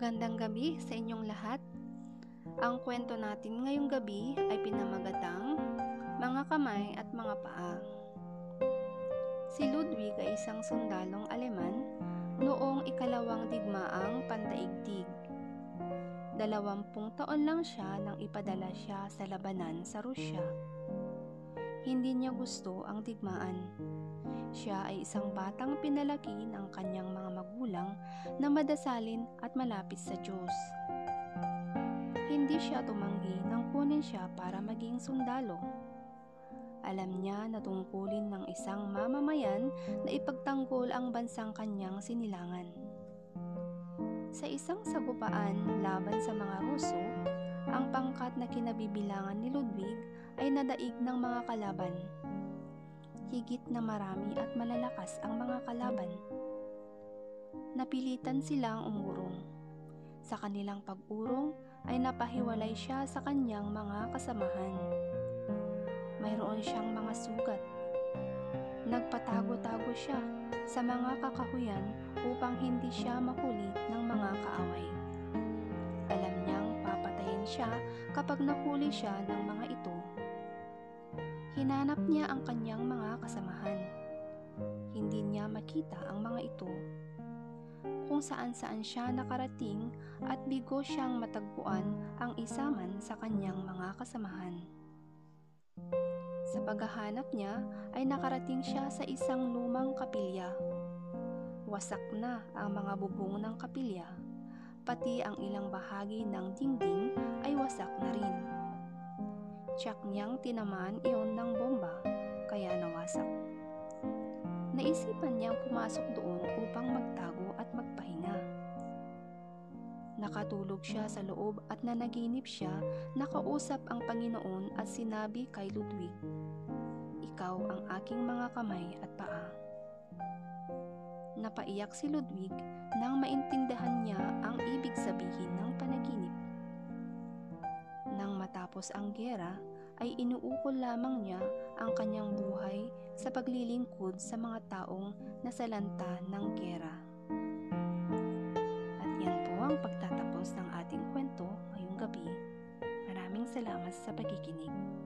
Magandang gabi sa inyong lahat. Ang kwento natin ngayong gabi ay pinamagatang Mga Kamay at Mga Paa. Si Ludwig ay isang sundalong Aleman noong ikalawang digmaang pandaigdig. Dalawampung taon lang siya nang ipadala siya sa labanan sa Rusya. Hindi niya gusto ang digmaan siya ay isang batang pinalaki ng kanyang mga magulang na madasalin at malapit sa Diyos. Hindi siya tumanggi nang kunin siya para maging sundalo. Alam niya na tungkulin ng isang mamamayan na ipagtanggol ang bansang kanyang sinilangan. Sa isang sagupaan laban sa mga Ruso, ang pangkat na kinabibilangan ni Ludwig ay nadaig ng mga kalaban higit na marami at malalakas ang mga kalaban. Napilitan silang umurong. Sa kanilang pag-urong ay napahiwalay siya sa kanyang mga kasamahan. Mayroon siyang mga sugat. Nagpatago-tago siya sa mga kakahuyan upang hindi siya mahuli ng mga kaaway. Alam niyang papatayin siya kapag nahuli siya ng mga ito Hinanap niya ang kanyang mga kasamahan. Hindi niya makita ang mga ito. Kung saan-saan siya nakarating at bigo siyang matagpuan ang isaman sa kanyang mga kasamahan. Sa paghahanap niya ay nakarating siya sa isang lumang kapilya. Wasak na ang mga bubong ng kapilya, pati ang ilang bahagi ng dingding ay wasak Tsak niyang tinamaan iyon ng bomba, kaya nawasak. Naisipan niyang pumasok doon upang magtago at magpahinga. Nakatulog siya sa loob at nanaginip siya, nakausap ang Panginoon at sinabi kay Ludwig, Ikaw ang aking mga kamay at paa. Napaiyak si Ludwig nang maintindahan niya ang ibig sabihin ng panaginip. Nang matapos ang gera, ay inuukol lamang niya ang kanyang buhay sa paglilingkod sa mga taong nasalanta ng gera. At yan po ang pagtatapos ng ating kwento ngayong gabi. Maraming salamat sa pakikinig.